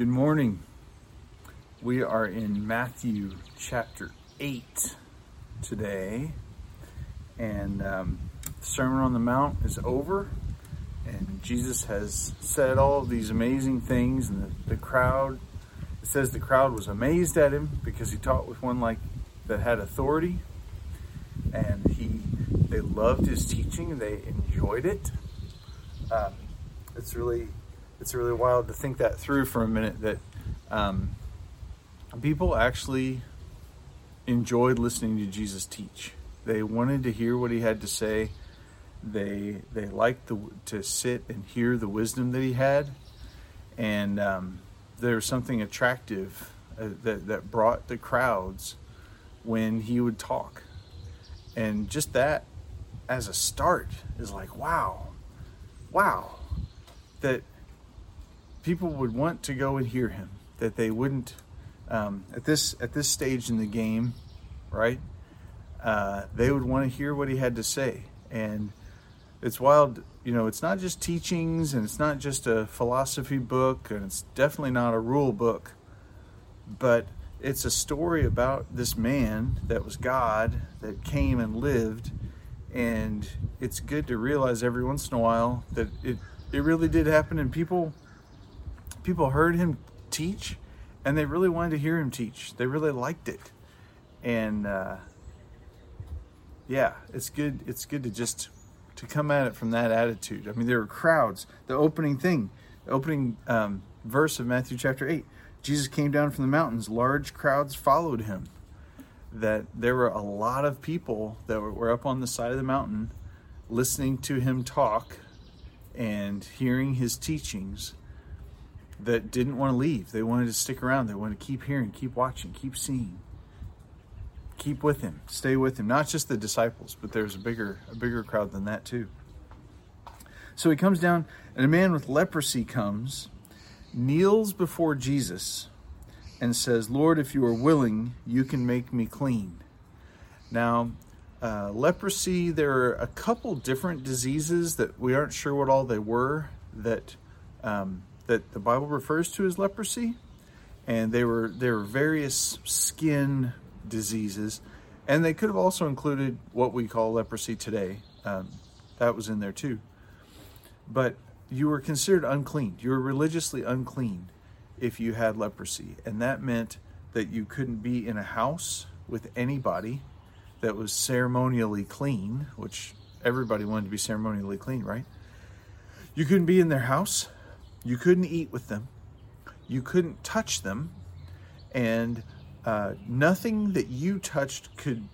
Good morning. We are in Matthew chapter 8 today, and um, the Sermon on the Mount is over, and Jesus has said all of these amazing things, and the, the crowd, it says the crowd was amazed at him because he taught with one like that had authority, and he they loved his teaching, and they enjoyed it. Um, it's really it's really wild to think that through for a minute that um, people actually enjoyed listening to Jesus teach. They wanted to hear what he had to say. They they liked the, to sit and hear the wisdom that he had, and um, there was something attractive uh, that that brought the crowds when he would talk, and just that as a start is like wow, wow, that people would want to go and hear him. That they wouldn't um, at this at this stage in the game, right? Uh, they would want to hear what he had to say, and it's wild. You know, it's not just teachings, and it's not just a philosophy book, and it's definitely not a rule book, but it's a story about this man that was God that came and lived, and it's good to realize every once in a while that it it really did happen, and people people heard him teach and they really wanted to hear him teach. They really liked it. And uh, yeah, it's good. It's good to just to come at it from that attitude. I mean, there were crowds. The opening thing, the opening um, verse of Matthew chapter eight. Jesus came down from the mountains. Large crowds followed him. That there were a lot of people that were, were up on the side of the mountain, listening to him talk, and hearing his teachings that didn't want to leave. They wanted to stick around. They wanted to keep hearing, keep watching, keep seeing. Keep with him. Stay with him. Not just the disciples, but there's a bigger a bigger crowd than that too. So he comes down and a man with leprosy comes, kneels before Jesus and says, "Lord, if you are willing, you can make me clean." Now, uh, leprosy, there are a couple different diseases that we aren't sure what all they were that um, that the Bible refers to as leprosy, and they were there were various skin diseases, and they could have also included what we call leprosy today. Um, that was in there too. But you were considered unclean. You were religiously unclean if you had leprosy, and that meant that you couldn't be in a house with anybody that was ceremonially clean, which everybody wanted to be ceremonially clean, right? You couldn't be in their house. You couldn't eat with them. You couldn't touch them, and uh, nothing that you touched could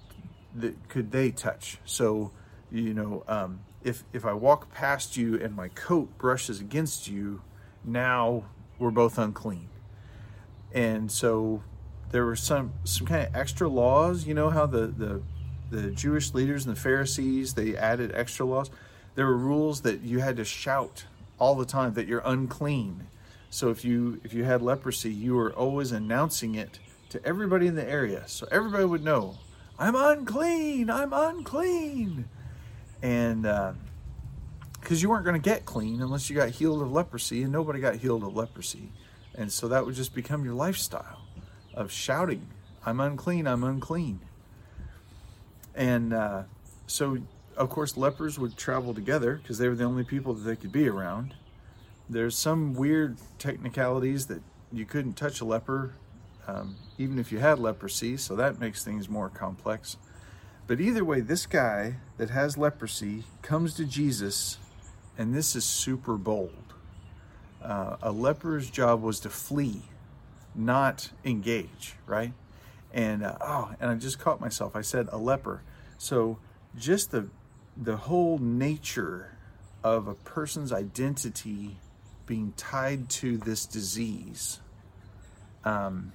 that could they touch. So, you know, um, if if I walk past you and my coat brushes against you, now we're both unclean. And so there were some some kind of extra laws. You know how the the the Jewish leaders and the Pharisees they added extra laws. There were rules that you had to shout all the time that you're unclean. So if you if you had leprosy, you were always announcing it to everybody in the area, so everybody would know, I'm unclean, I'm unclean, and because uh, you weren't going to get clean unless you got healed of leprosy, and nobody got healed of leprosy, and so that would just become your lifestyle of shouting, I'm unclean, I'm unclean, and uh, so of course, lepers would travel together because they were the only people that they could be around. There's some weird technicalities that you couldn't touch a leper, um, even if you had leprosy, so that makes things more complex. But either way, this guy that has leprosy comes to Jesus, and this is super bold. Uh, a leper's job was to flee, not engage, right? And uh, oh, and I just caught myself. I said a leper. So just the the whole nature of a person's identity being tied to this disease um,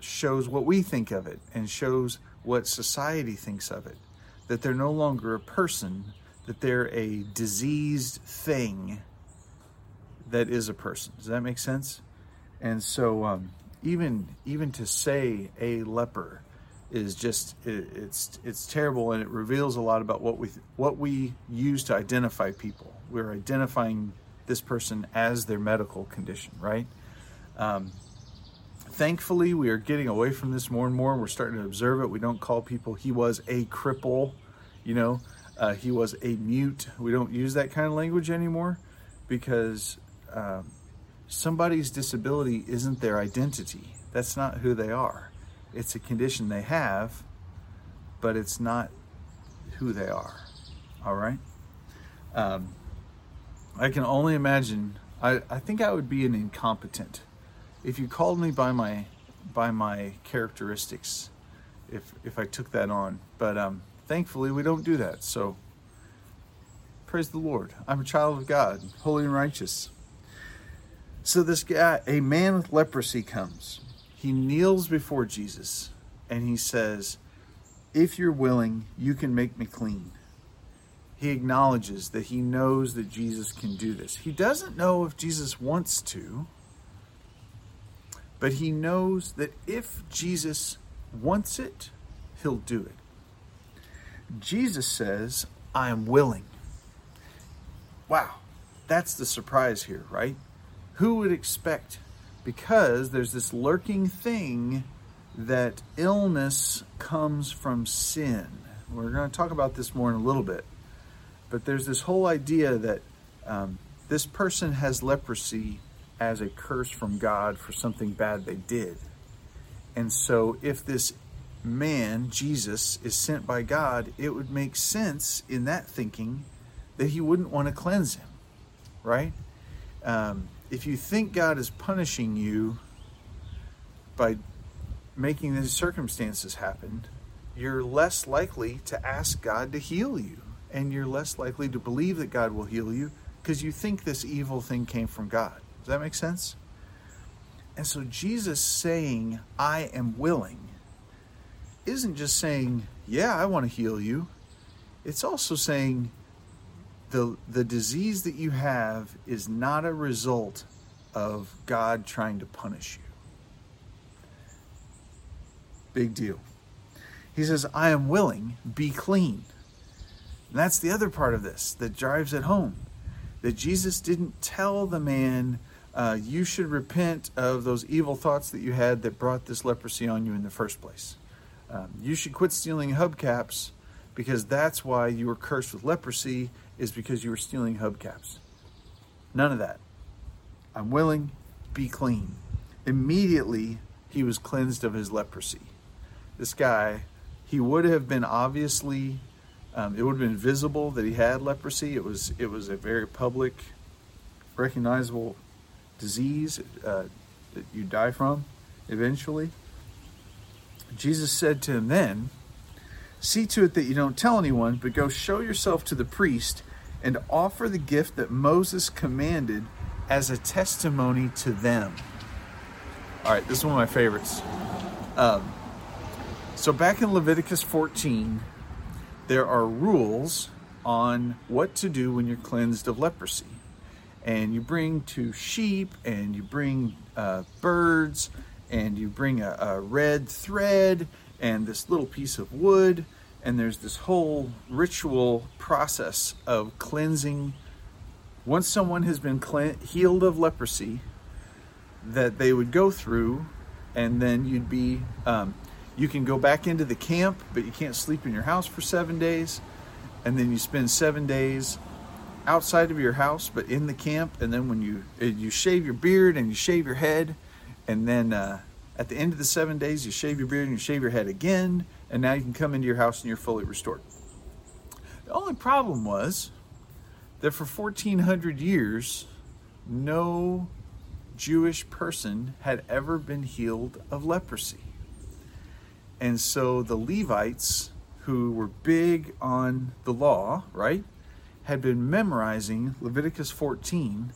shows what we think of it and shows what society thinks of it. That they're no longer a person, that they're a diseased thing that is a person. Does that make sense? And so, um, even even to say a leper is just it, it's it's terrible and it reveals a lot about what we what we use to identify people. We're identifying this person as their medical condition, right? Um, thankfully, we are getting away from this more and more. We're starting to observe it. We don't call people, he was a cripple, you know, uh, he was a mute. We don't use that kind of language anymore because um, somebody's disability isn't their identity. That's not who they are. It's a condition they have, but it's not who they are. All right? Um, I can only imagine. I, I think I would be an incompetent if you called me by my by my characteristics. If if I took that on, but um, thankfully we don't do that. So praise the Lord. I'm a child of God, holy and righteous. So this guy, a man with leprosy, comes. He kneels before Jesus and he says, "If you're willing, you can make me clean." he acknowledges that he knows that Jesus can do this. He doesn't know if Jesus wants to, but he knows that if Jesus wants it, he'll do it. Jesus says, I am willing. Wow, that's the surprise here, right? Who would expect? Because there's this lurking thing that illness comes from sin. We're going to talk about this more in a little bit. But there's this whole idea that um, this person has leprosy as a curse from God for something bad they did. And so if this man, Jesus, is sent by God, it would make sense in that thinking that he wouldn't want to cleanse him, right? Um, if you think God is punishing you by making these circumstances happen, you're less likely to ask God to heal you and you're less likely to believe that God will heal you because you think this evil thing came from God. Does that make sense? And so Jesus saying, I am willing, isn't just saying, Yeah, I want to heal you. It's also saying, the, the disease that you have is not a result of God trying to punish you. Big deal. He says, I am willing, be clean. And that's the other part of this that drives it home. That Jesus didn't tell the man, uh, you should repent of those evil thoughts that you had that brought this leprosy on you in the first place. Um, you should quit stealing hubcaps because that's why you were cursed with leprosy, is because you were stealing hubcaps. None of that. I'm willing, be clean. Immediately, he was cleansed of his leprosy. This guy, he would have been obviously um, it would have been visible that he had leprosy. It was it was a very public, recognizable disease uh, that you die from eventually. Jesus said to him then, See to it that you don't tell anyone, but go show yourself to the priest and offer the gift that Moses commanded as a testimony to them. All right, this is one of my favorites. Um, so back in Leviticus 14, there are rules on what to do when you're cleansed of leprosy. And you bring two sheep, and you bring uh, birds, and you bring a, a red thread, and this little piece of wood, and there's this whole ritual process of cleansing. Once someone has been cle- healed of leprosy, that they would go through, and then you'd be um, you can go back into the camp, but you can't sleep in your house for seven days. And then you spend seven days outside of your house, but in the camp. And then when you uh, you shave your beard and you shave your head, and then uh, at the end of the seven days, you shave your beard and you shave your head again, and now you can come into your house and you're fully restored. The only problem was that for 1400 years, no Jewish person had ever been healed of leprosy. And so the Levites, who were big on the law, right, had been memorizing Leviticus 14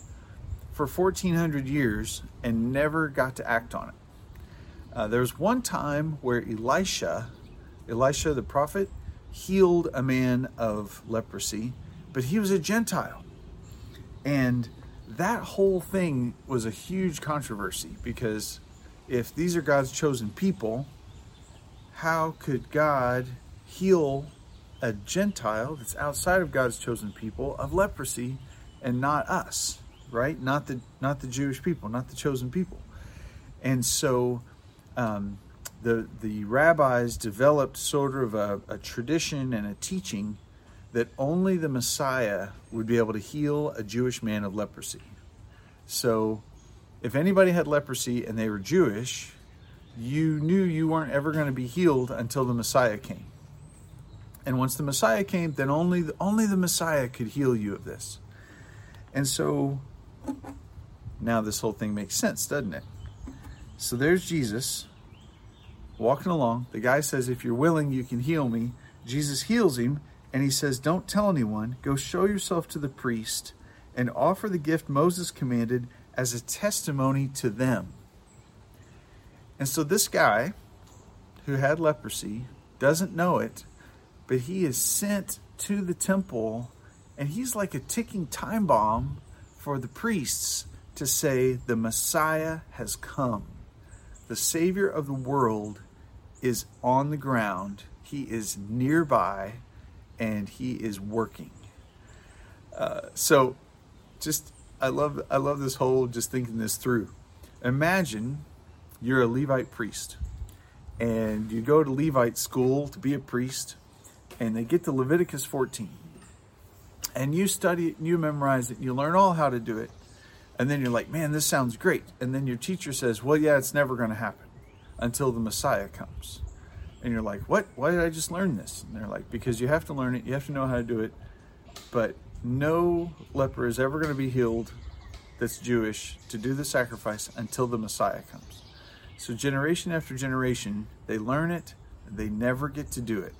for 1400 years and never got to act on it. Uh, there was one time where Elisha, Elisha the prophet, healed a man of leprosy, but he was a Gentile. And that whole thing was a huge controversy because if these are God's chosen people, how could God heal a Gentile that's outside of God's chosen people of leprosy and not us, right? Not the not the Jewish people, not the chosen people. And so um, the, the rabbis developed sort of a, a tradition and a teaching that only the Messiah would be able to heal a Jewish man of leprosy. So if anybody had leprosy and they were Jewish, you knew you weren't ever going to be healed until the Messiah came. And once the Messiah came, then only the, only the Messiah could heal you of this. And so now this whole thing makes sense, doesn't it? So there's Jesus walking along. The guy says, If you're willing, you can heal me. Jesus heals him, and he says, Don't tell anyone. Go show yourself to the priest and offer the gift Moses commanded as a testimony to them. And so this guy who had leprosy doesn't know it, but he is sent to the temple and he's like a ticking time bomb for the priests to say the Messiah has come. The Savior of the world is on the ground. He is nearby and he is working. Uh, so just I love I love this whole just thinking this through. Imagine you're a Levite priest and you go to Levite school to be a priest and they get to Leviticus 14 and you study it and you memorize it and you learn all how to do it and then you're like man this sounds great and then your teacher says well yeah it's never going to happen until the Messiah comes and you're like what why did I just learn this and they're like because you have to learn it you have to know how to do it but no leper is ever going to be healed that's Jewish to do the sacrifice until the Messiah comes. So, generation after generation, they learn it, they never get to do it.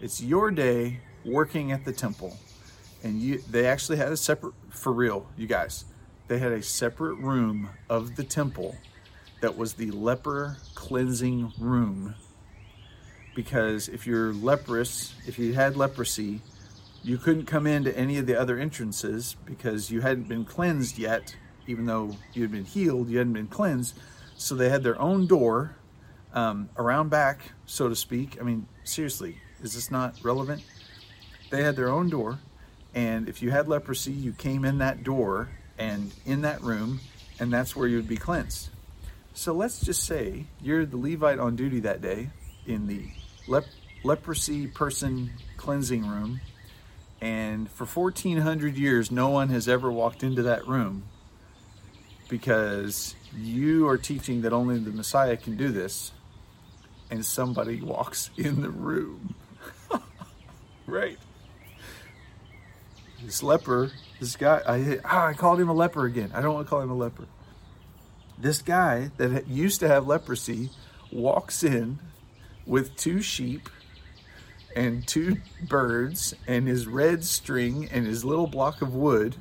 It's your day working at the temple. And you, they actually had a separate, for real, you guys, they had a separate room of the temple that was the leper cleansing room. Because if you're leprous, if you had leprosy, you couldn't come into any of the other entrances because you hadn't been cleansed yet, even though you had been healed, you hadn't been cleansed. So they had their own door um, around back, so to speak. I mean, seriously, is this not relevant? They had their own door, and if you had leprosy, you came in that door and in that room, and that's where you would be cleansed. So let's just say you're the Levite on duty that day in the lep- leprosy person cleansing room and for 1400 years, no one has ever walked into that room because you are teaching that only the Messiah can do this, and somebody walks in the room. right? This leper, this guy, I, ah, I called him a leper again. I don't want to call him a leper. This guy that used to have leprosy walks in with two sheep and two birds and his red string and his little block of wood.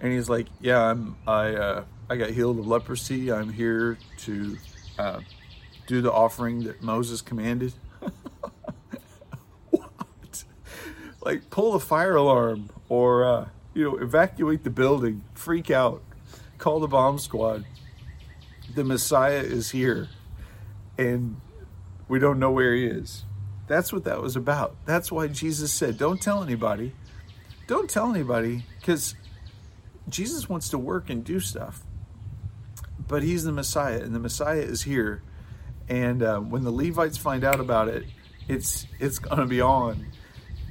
And he's like yeah i'm i uh, i got healed of leprosy. I'm here to uh, do the offering that moses commanded. What? Like pull the fire alarm or uh, you know evacuate the building freak out call the bomb squad the messiah is here and we don't know where he is that's what that was about. That's why Jesus said, Don't tell anybody. Don't tell anybody because Jesus wants to work and do stuff. But he's the Messiah, and the Messiah is here. And uh, when the Levites find out about it, it's it's to be on.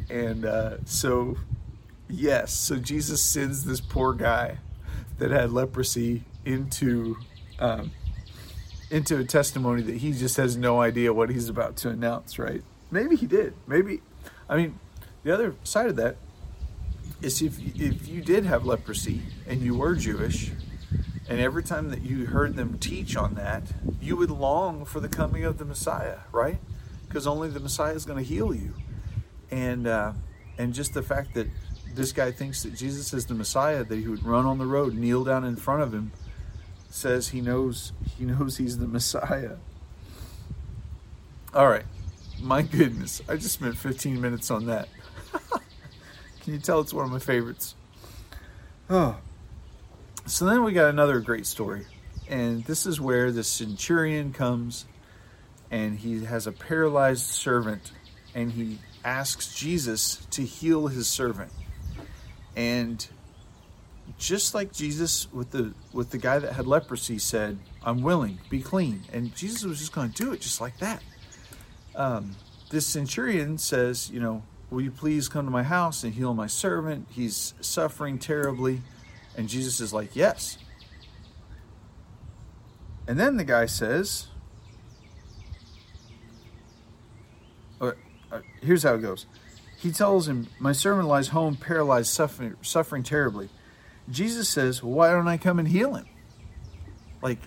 And uh, so, yes, so Jesus sends this poor guy that had leprosy into um, into a testimony that he just has no idea what he's about to announce, right? Maybe he did. Maybe, I mean, the other side of that is if if you did have leprosy and you were Jewish, and every time that you heard them teach on that, you would long for the coming of the Messiah, right? Because only the Messiah is going to heal you, and uh, and just the fact that this guy thinks that Jesus is the Messiah, that he would run on the road, kneel down in front of him, says he knows he knows he's the Messiah. All right. My goodness, I just spent 15 minutes on that. Can you tell it's one of my favorites? Oh. So then we got another great story. And this is where the centurion comes and he has a paralyzed servant and he asks Jesus to heal his servant. And just like Jesus with the with the guy that had leprosy said, "I'm willing, be clean," and Jesus was just going to do it just like that. Um, this centurion says, "You know, will you please come to my house and heal my servant? He's suffering terribly," and Jesus is like, "Yes." And then the guy says, uh, uh, "Here's how it goes." He tells him, "My servant lies home, paralyzed, suffering, suffering terribly." Jesus says, "Why don't I come and heal him?" Like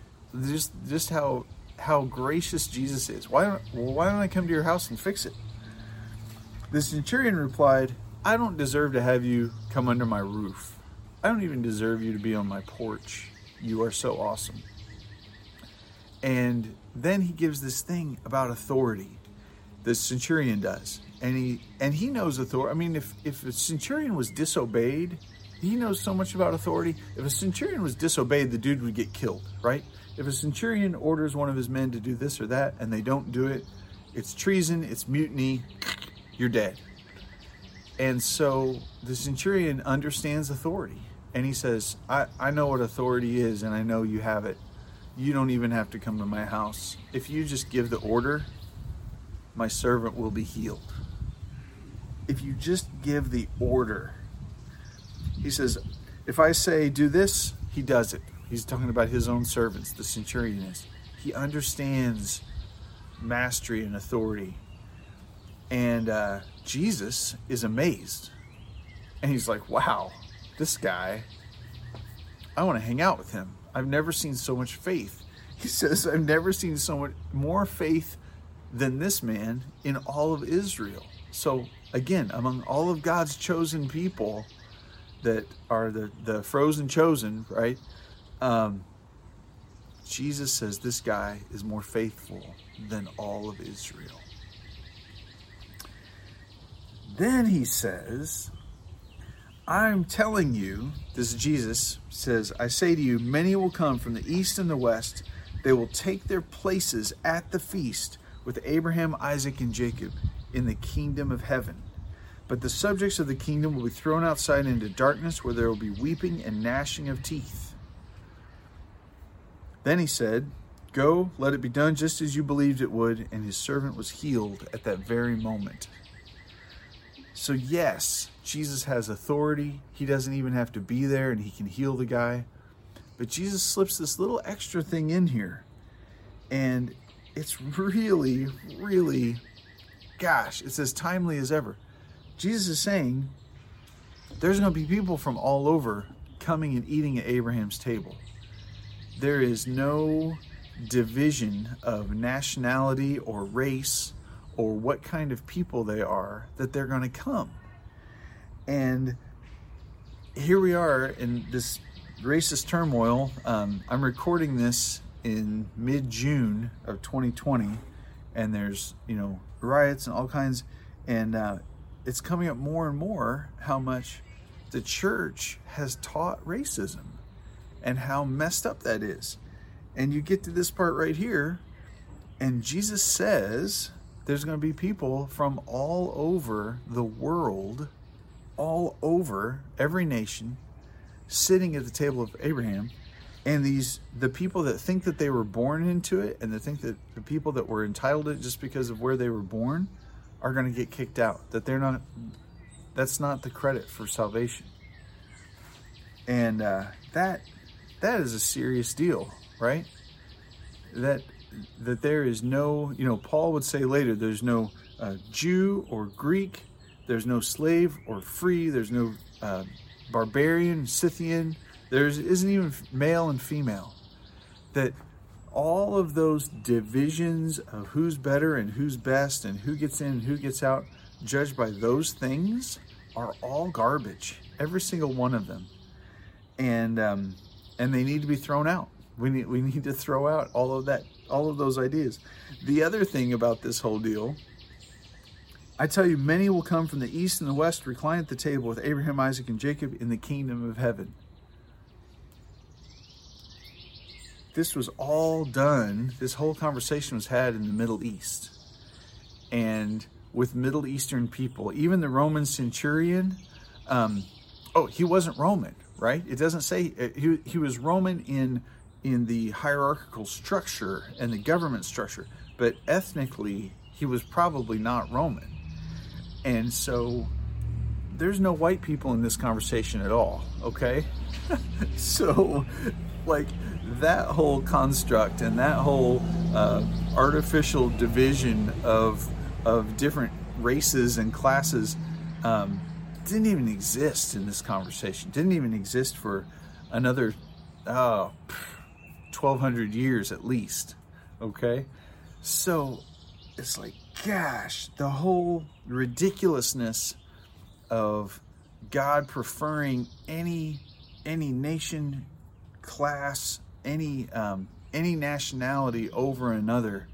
just just how how gracious Jesus is. Why don't well, why don't I come to your house and fix it? The centurion replied, "I don't deserve to have you come under my roof. I don't even deserve you to be on my porch. You are so awesome." And then he gives this thing about authority. The centurion does. And he and he knows authority. I mean, if if a centurion was disobeyed, he knows so much about authority. If a centurion was disobeyed, the dude would get killed, right? If a centurion orders one of his men to do this or that and they don't do it, it's treason, it's mutiny, you're dead. And so the centurion understands authority and he says, I, I know what authority is and I know you have it. You don't even have to come to my house. If you just give the order, my servant will be healed. If you just give the order, he says, If I say, do this, he does it. He's talking about his own servants, the centurion is. He understands mastery and authority. And uh, Jesus is amazed. And he's like, wow, this guy, I want to hang out with him. I've never seen so much faith. He says, I've never seen so much more faith than this man in all of Israel. So, again, among all of God's chosen people, that are the, the frozen chosen, right? Um, Jesus says this guy is more faithful than all of Israel. Then he says, I'm telling you, this Jesus says, I say to you, many will come from the east and the west. They will take their places at the feast with Abraham, Isaac, and Jacob in the kingdom of heaven. But the subjects of the kingdom will be thrown outside into darkness where there will be weeping and gnashing of teeth. Then he said, Go, let it be done just as you believed it would. And his servant was healed at that very moment. So, yes, Jesus has authority. He doesn't even have to be there and he can heal the guy. But Jesus slips this little extra thing in here. And it's really, really, gosh, it's as timely as ever. Jesus is saying there's going to be people from all over coming and eating at Abraham's table. There is no division of nationality or race or what kind of people they are that they're going to come. And here we are in this racist turmoil. Um, I'm recording this in mid June of 2020, and there's, you know, riots and all kinds. And uh, it's coming up more and more how much the church has taught racism and how messed up that is. And you get to this part right here, and Jesus says there's going to be people from all over the world, all over every nation, sitting at the table of Abraham. And these the people that think that they were born into it, and they think that the people that were entitled to it just because of where they were born, are going to get kicked out. That they're not, that's not the credit for salvation. And uh, that that is a serious deal, right? That that there is no, you know, Paul would say later, there's no uh, Jew or Greek, there's no slave or free, there's no uh, barbarian, Scythian, there isn't even male and female. That all of those divisions of who's better and who's best and who gets in and who gets out, judged by those things, are all garbage. Every single one of them, and um, and they need to be thrown out. We need we need to throw out all of that, all of those ideas. The other thing about this whole deal, I tell you, many will come from the east and the west, recline at the table with Abraham, Isaac, and Jacob in the kingdom of heaven. This was all done, this whole conversation was had in the Middle East. And with Middle Eastern people, even the Roman centurion, um, oh, he wasn't Roman, right? It doesn't say uh, he, he was Roman in in the hierarchical structure and the government structure, but ethnically he was probably not Roman. And so there's no white people in this conversation at all, okay? so, like, that whole construct and that whole uh, artificial division of, of different races and classes um, didn't even exist in this conversation, didn't even exist for another uh, 1200 years at least, okay? So, it's like, gosh, the whole ridiculousness of God preferring any any nation, class, any um, any nationality over another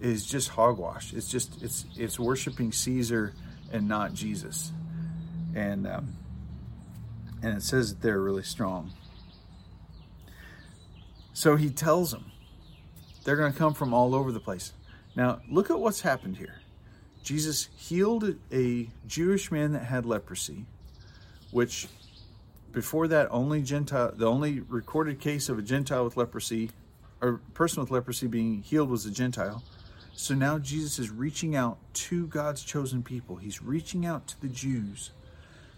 is just hogwash. It's just it's it's worshiping Caesar and not Jesus, and um, and it says that they're really strong. So he tells them they're going to come from all over the place. Now look at what's happened here. Jesus healed a Jewish man that had leprosy, which before that only Gentile the only recorded case of a Gentile with leprosy or person with leprosy being healed was a Gentile. So now Jesus is reaching out to God's chosen people. He's reaching out to the Jews.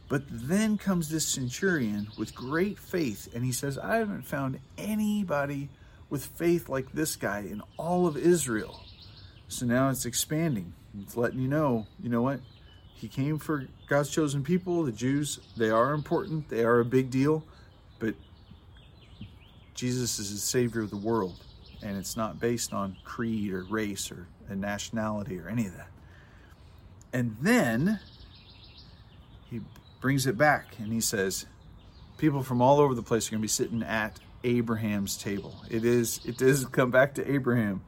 But then comes this centurion with great faith, and he says, I haven't found anybody with faith like this guy in all of Israel. So now it's expanding. It's letting you know, you know what? He came for God's chosen people, the Jews. They are important, they are a big deal, but Jesus is the Savior of the world, and it's not based on creed or race or nationality or any of that. And then he brings it back and he says, People from all over the place are going to be sitting at Abraham's table. It is, it does come back to Abraham.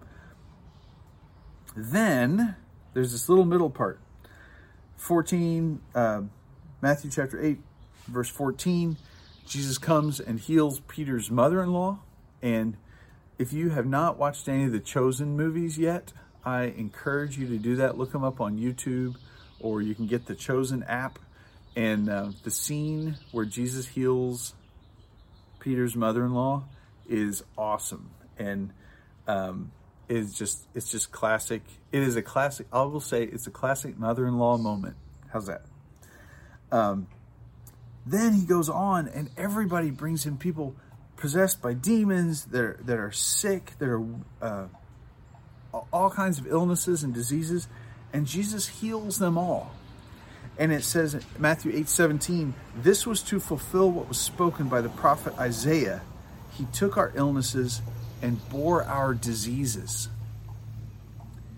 Then there's this little middle part. 14, uh, Matthew chapter 8, verse 14, Jesus comes and heals Peter's mother in law. And if you have not watched any of the Chosen movies yet, I encourage you to do that. Look them up on YouTube, or you can get the Chosen app. And uh, the scene where Jesus heals Peter's mother in law is awesome. And um, is just it's just classic. It is a classic. I will say it's a classic mother-in-law moment. How's that? Um, then he goes on, and everybody brings him people possessed by demons that are that are sick, that are uh, all kinds of illnesses and diseases, and Jesus heals them all. And it says in Matthew 8 17, this was to fulfill what was spoken by the prophet Isaiah. He took our illnesses and bore our diseases.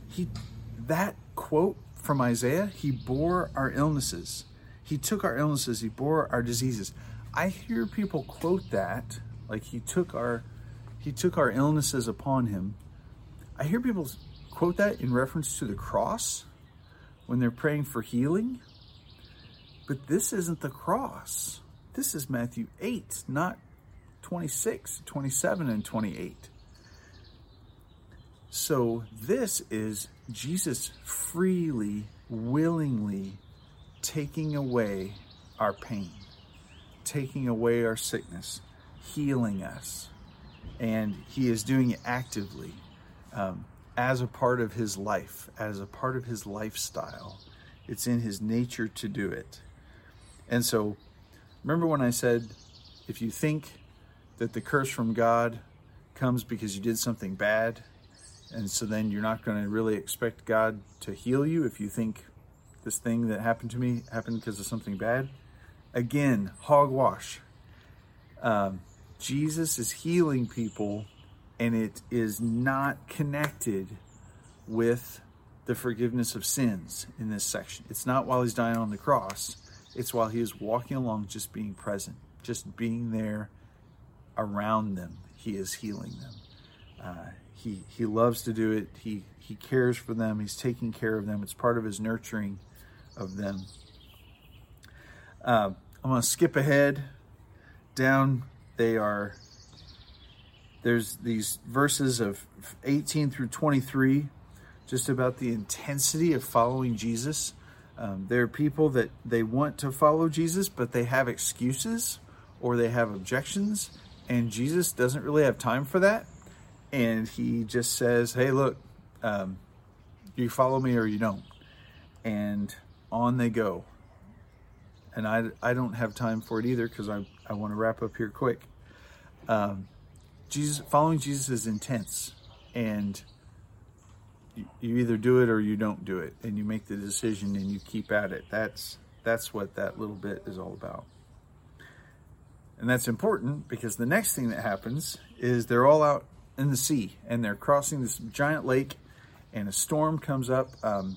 He that quote from Isaiah, he bore our illnesses. He took our illnesses, he bore our diseases. I hear people quote that like he took our he took our illnesses upon him. I hear people quote that in reference to the cross when they're praying for healing. But this isn't the cross. This is Matthew 8, not 26, 27, and 28. So this is Jesus freely, willingly taking away our pain, taking away our sickness, healing us. And he is doing it actively um, as a part of his life, as a part of his lifestyle. It's in his nature to do it. And so, remember when I said, if you think that the curse from God comes because you did something bad, and so then you're not going to really expect God to heal you if you think this thing that happened to me happened because of something bad. Again, hogwash. Um, Jesus is healing people, and it is not connected with the forgiveness of sins in this section. It's not while he's dying on the cross, it's while he is walking along, just being present, just being there around them, he is healing them. Uh, he he loves to do it. He he cares for them. He's taking care of them. It's part of his nurturing of them. Uh, I'm going to skip ahead down. They are there's these verses of 18 through 23, just about the intensity of following Jesus. Um, there are people that they want to follow Jesus, but they have excuses or they have objections, and Jesus doesn't really have time for that. And he just says, Hey, look, um, you follow me or you don't. And on they go. And I, I don't have time for it either because I, I want to wrap up here quick. Um, Jesus, following Jesus is intense. And you, you either do it or you don't do it. And you make the decision and you keep at it. That's, that's what that little bit is all about. And that's important because the next thing that happens is they're all out in the sea and they're crossing this giant lake and a storm comes up. Um,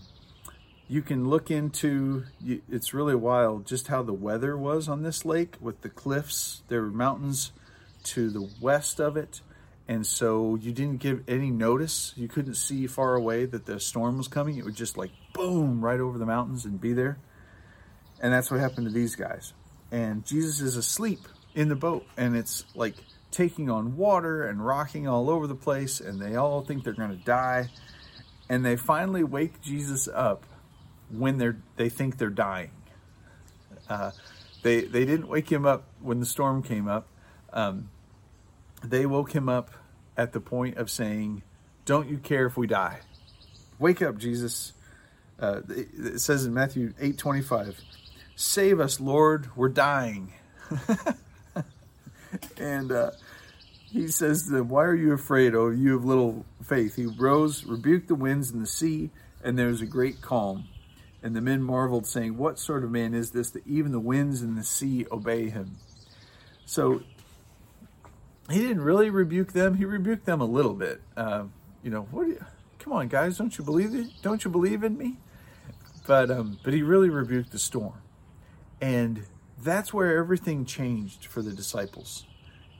you can look into, it's really wild just how the weather was on this lake with the cliffs. There were mountains to the west of it. And so you didn't give any notice. You couldn't see far away that the storm was coming. It would just like boom right over the mountains and be there. And that's what happened to these guys. And Jesus is asleep in the boat and it's like taking on water and rocking all over the place. And they all think they're going to die. And they finally wake Jesus up when they're they think they're dying. Uh, they they didn't wake him up when the storm came up. Um, they woke him up at the point of saying, "Don't you care if we die? Wake up, Jesus." Uh, it says in Matthew eight twenty five, "Save us, Lord, we're dying." and uh, he says to them, Why are you afraid, oh, you of little faith? He rose, rebuked the winds and the sea, and there was a great calm. And the men marveled, saying, What sort of man is this that even the winds and the sea obey him? So he didn't really rebuke them. He rebuked them a little bit. Uh, you know, what? You, come on, guys, don't you believe it? Don't you believe in me? But um, but he really rebuked the storm, and that's where everything changed for the disciples.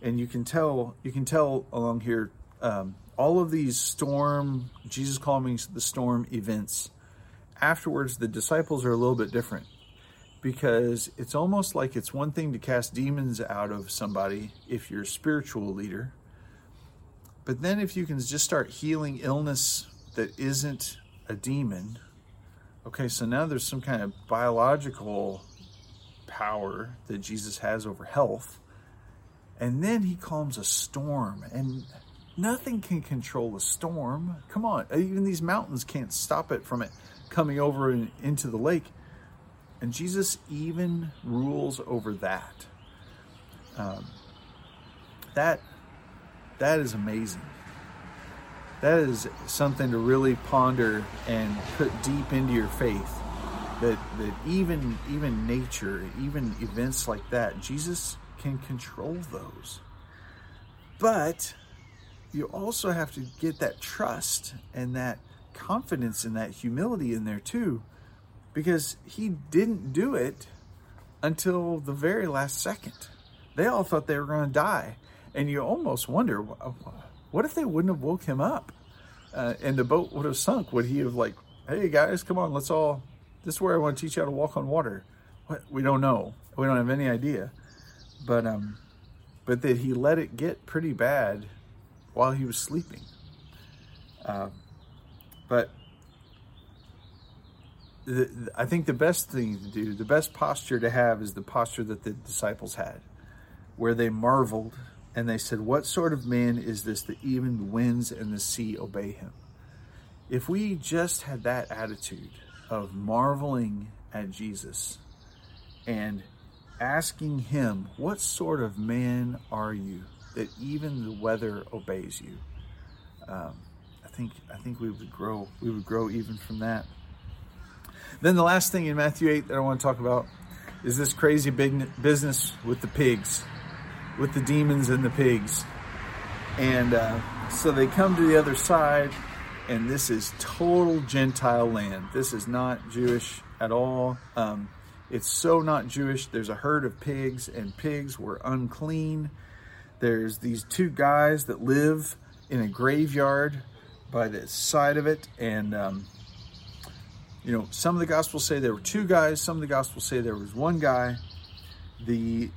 And you can tell you can tell along here um, all of these storm Jesus calming the storm events afterwards, the disciples are a little bit different because it's almost like it's one thing to cast demons out of somebody if you're a spiritual leader. But then if you can just start healing illness that isn't a demon, okay, so now there's some kind of biological power that Jesus has over health. And then he calms a storm, and nothing can control a storm. Come on, even these mountains can't stop it from it coming over into the lake. And Jesus even rules over that. Um, that that is amazing. That is something to really ponder and put deep into your faith. That that even even nature, even events like that, Jesus can control those. But you also have to get that trust and that confidence and that humility in there too, because he didn't do it until the very last second. They all thought they were going to die. And you almost wonder, what if they wouldn't have woke him up uh, and the boat would have sunk? Would he have like, hey guys, come on, let's all, this is where I want to teach you how to walk on water. What? We don't know. We don't have any idea. But, um, but that he let it get pretty bad while he was sleeping. Uh, but the, I think the best thing to do, the best posture to have is the posture that the disciples had, where they marveled and they said, What sort of man is this that even the winds and the sea obey him? If we just had that attitude of marveling at Jesus and asking him, What sort of man are you that even the weather obeys you? Um, think I think we would grow. We would grow even from that. Then the last thing in Matthew 8 that I want to talk about is this crazy big business with the pigs, with the demons and the pigs. And uh, so they come to the other side, and this is total Gentile land. This is not Jewish at all. Um, it's so not Jewish. There's a herd of pigs, and pigs were unclean. There's these two guys that live in a graveyard by the side of it. And, um, you know, some of the Gospels say there were two guys, some of the Gospels say there was one guy. The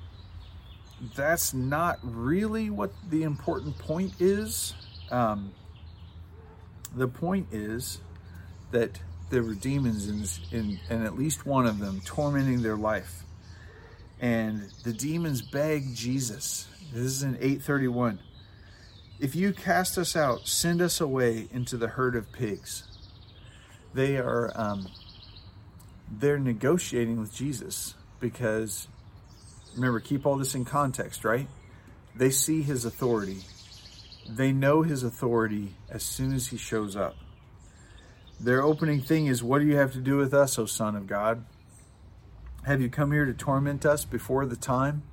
that's not really what the important point is. Um, the point is that there were demons in, in, in at least one of them tormenting their life. And the demons begged Jesus. This is in 831. If you cast us out, send us away into the herd of pigs. They are um, they're negotiating with Jesus because remember, keep all this in context, right? They see his authority. They know his authority as soon as he shows up. Their opening thing is, What do you have to do with us, O Son of God? Have you come here to torment us before the time?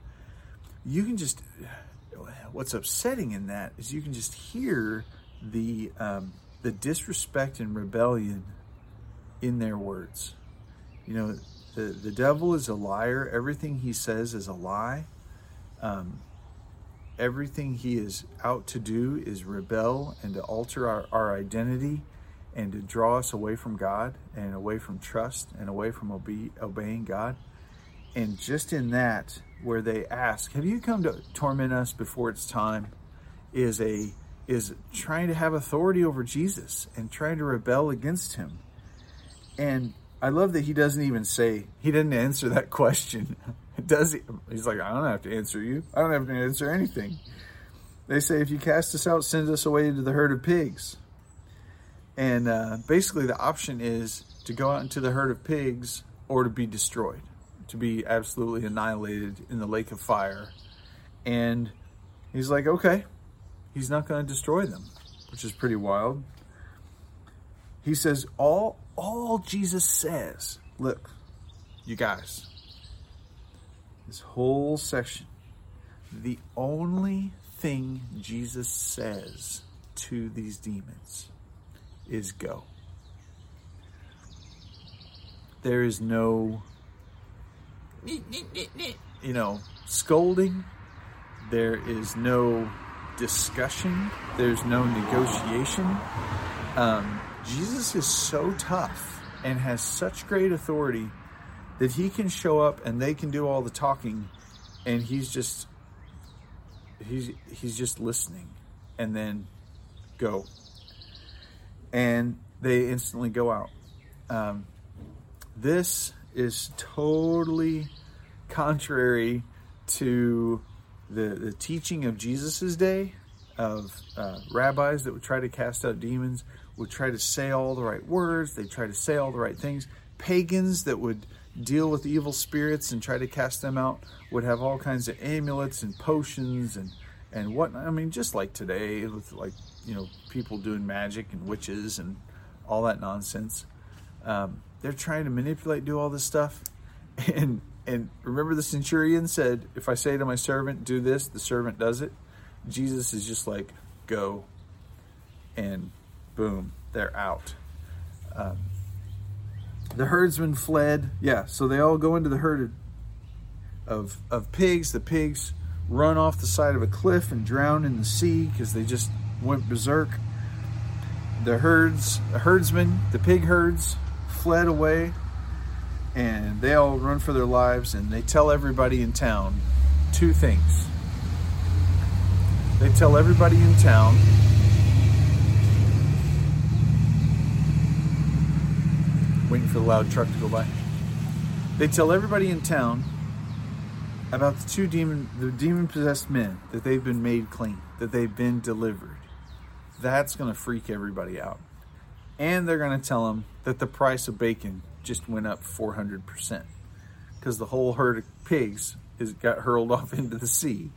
You can just what's upsetting in that is you can just hear the um, the disrespect and rebellion in their words. You know, the the devil is a liar. Everything he says is a lie. Um, everything he is out to do is rebel and to alter our, our identity and to draw us away from God and away from trust and away from obe- obeying God. And just in that, where they ask, "Have you come to torment us before it's time?" is a is trying to have authority over Jesus and trying to rebel against him. And I love that he doesn't even say he didn't answer that question. Does he? He's like, I don't have to answer you. I don't have to answer anything. They say, if you cast us out, send us away into the herd of pigs. And uh, basically, the option is to go out into the herd of pigs or to be destroyed to be absolutely annihilated in the lake of fire. And he's like, okay, he's not going to destroy them, which is pretty wild. He says, all, all Jesus says, look, you guys, this whole section, the only thing Jesus says to these demons is go. There is no you know, scolding. There is no discussion. There's no negotiation. Um, Jesus is so tough and has such great authority that he can show up and they can do all the talking, and he's just he's he's just listening, and then go, and they instantly go out. Um, this is totally contrary to the, the teaching of Jesus's day of uh, rabbis that would try to cast out demons, would try to say all the right words, they try to say all the right things. Pagans that would deal with evil spirits and try to cast them out would have all kinds of amulets and potions and and what I mean, just like today with like you know people doing magic and witches and all that nonsense. Um, they're trying to manipulate, do all this stuff. And and remember the centurion said, if I say to my servant, do this, the servant does it. Jesus is just like, go. And boom, they're out. Um, the herdsmen fled. Yeah, so they all go into the herd of, of pigs. The pigs run off the side of a cliff and drown in the sea because they just went berserk. The herds, the herdsmen, the pig herds fled away and they all run for their lives and they tell everybody in town two things. They tell everybody in town waiting for the loud truck to go by. They tell everybody in town about the two demon the demon possessed men that they've been made clean, that they've been delivered. That's going to freak everybody out. And they're going to tell them that the price of bacon just went up 400% because the whole herd of pigs is got hurled off into the sea.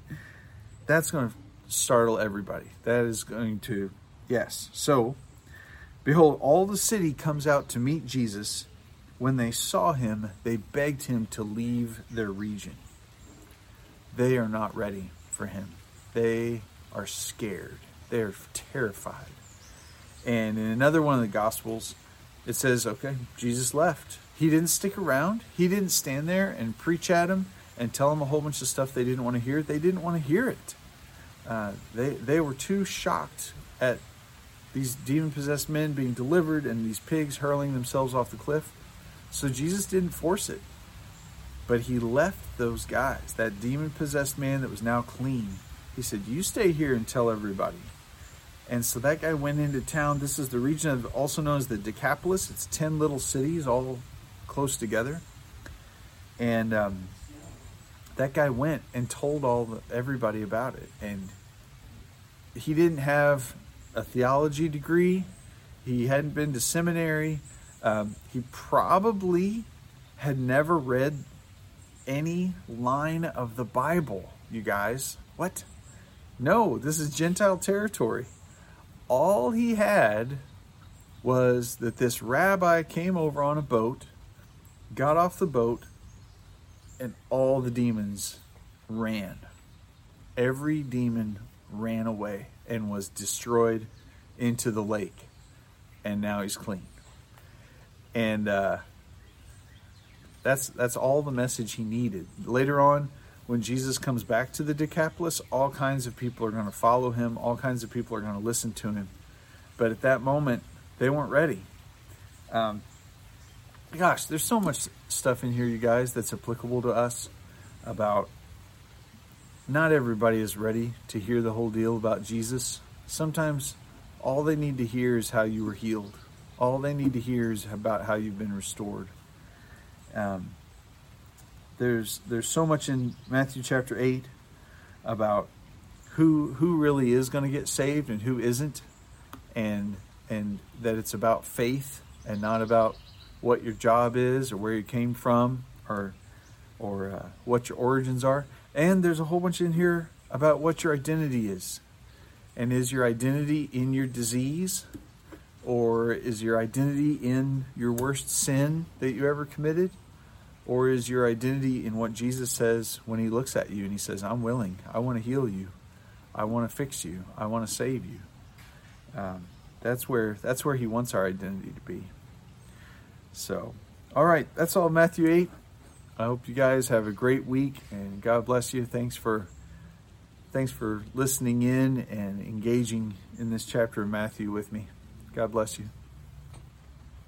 That's going to startle everybody. That is going to, yes. So, behold, all the city comes out to meet Jesus. When they saw him, they begged him to leave their region. They are not ready for him. They are scared. They are terrified. And in another one of the Gospels, it says, okay, Jesus left. He didn't stick around. He didn't stand there and preach at them and tell them a whole bunch of stuff they didn't want to hear. They didn't want to hear it. Uh, they they were too shocked at these demon possessed men being delivered and these pigs hurling themselves off the cliff. So Jesus didn't force it, but he left those guys. That demon possessed man that was now clean. He said, "You stay here and tell everybody." And so that guy went into town. This is the region of also known as the Decapolis. It's 10 little cities all close together. And um, that guy went and told all the, everybody about it. And he didn't have a theology degree. He hadn't been to seminary. Um, he probably had never read any line of the Bible, you guys. What? No, this is Gentile territory. All he had was that this rabbi came over on a boat, got off the boat, and all the demons ran. Every demon ran away and was destroyed into the lake. And now he's clean. And uh, that's that's all the message he needed. Later on, when Jesus comes back to the Decapolis, all kinds of people are going to follow him. All kinds of people are going to listen to him. But at that moment, they weren't ready. Um, gosh, there's so much stuff in here, you guys, that's applicable to us about not everybody is ready to hear the whole deal about Jesus. Sometimes all they need to hear is how you were healed. All they need to hear is about how you've been restored. Um, there's there's so much in Matthew chapter eight about who who really is going to get saved and who isn't, and and that it's about faith and not about what your job is or where you came from or or uh, what your origins are. And there's a whole bunch in here about what your identity is. And is your identity in your disease? Or is your identity in your worst sin that you ever committed? Or is your identity in what Jesus says when he looks at you and he says, I'm willing, I want to heal you, I want to fix you, I want to save you? Um, that's where that's where he wants our identity to be. So, all right, that's all Matthew 8. I hope you guys have a great week and God bless you. Thanks for thanks for listening in and engaging in this chapter of Matthew with me. God bless you.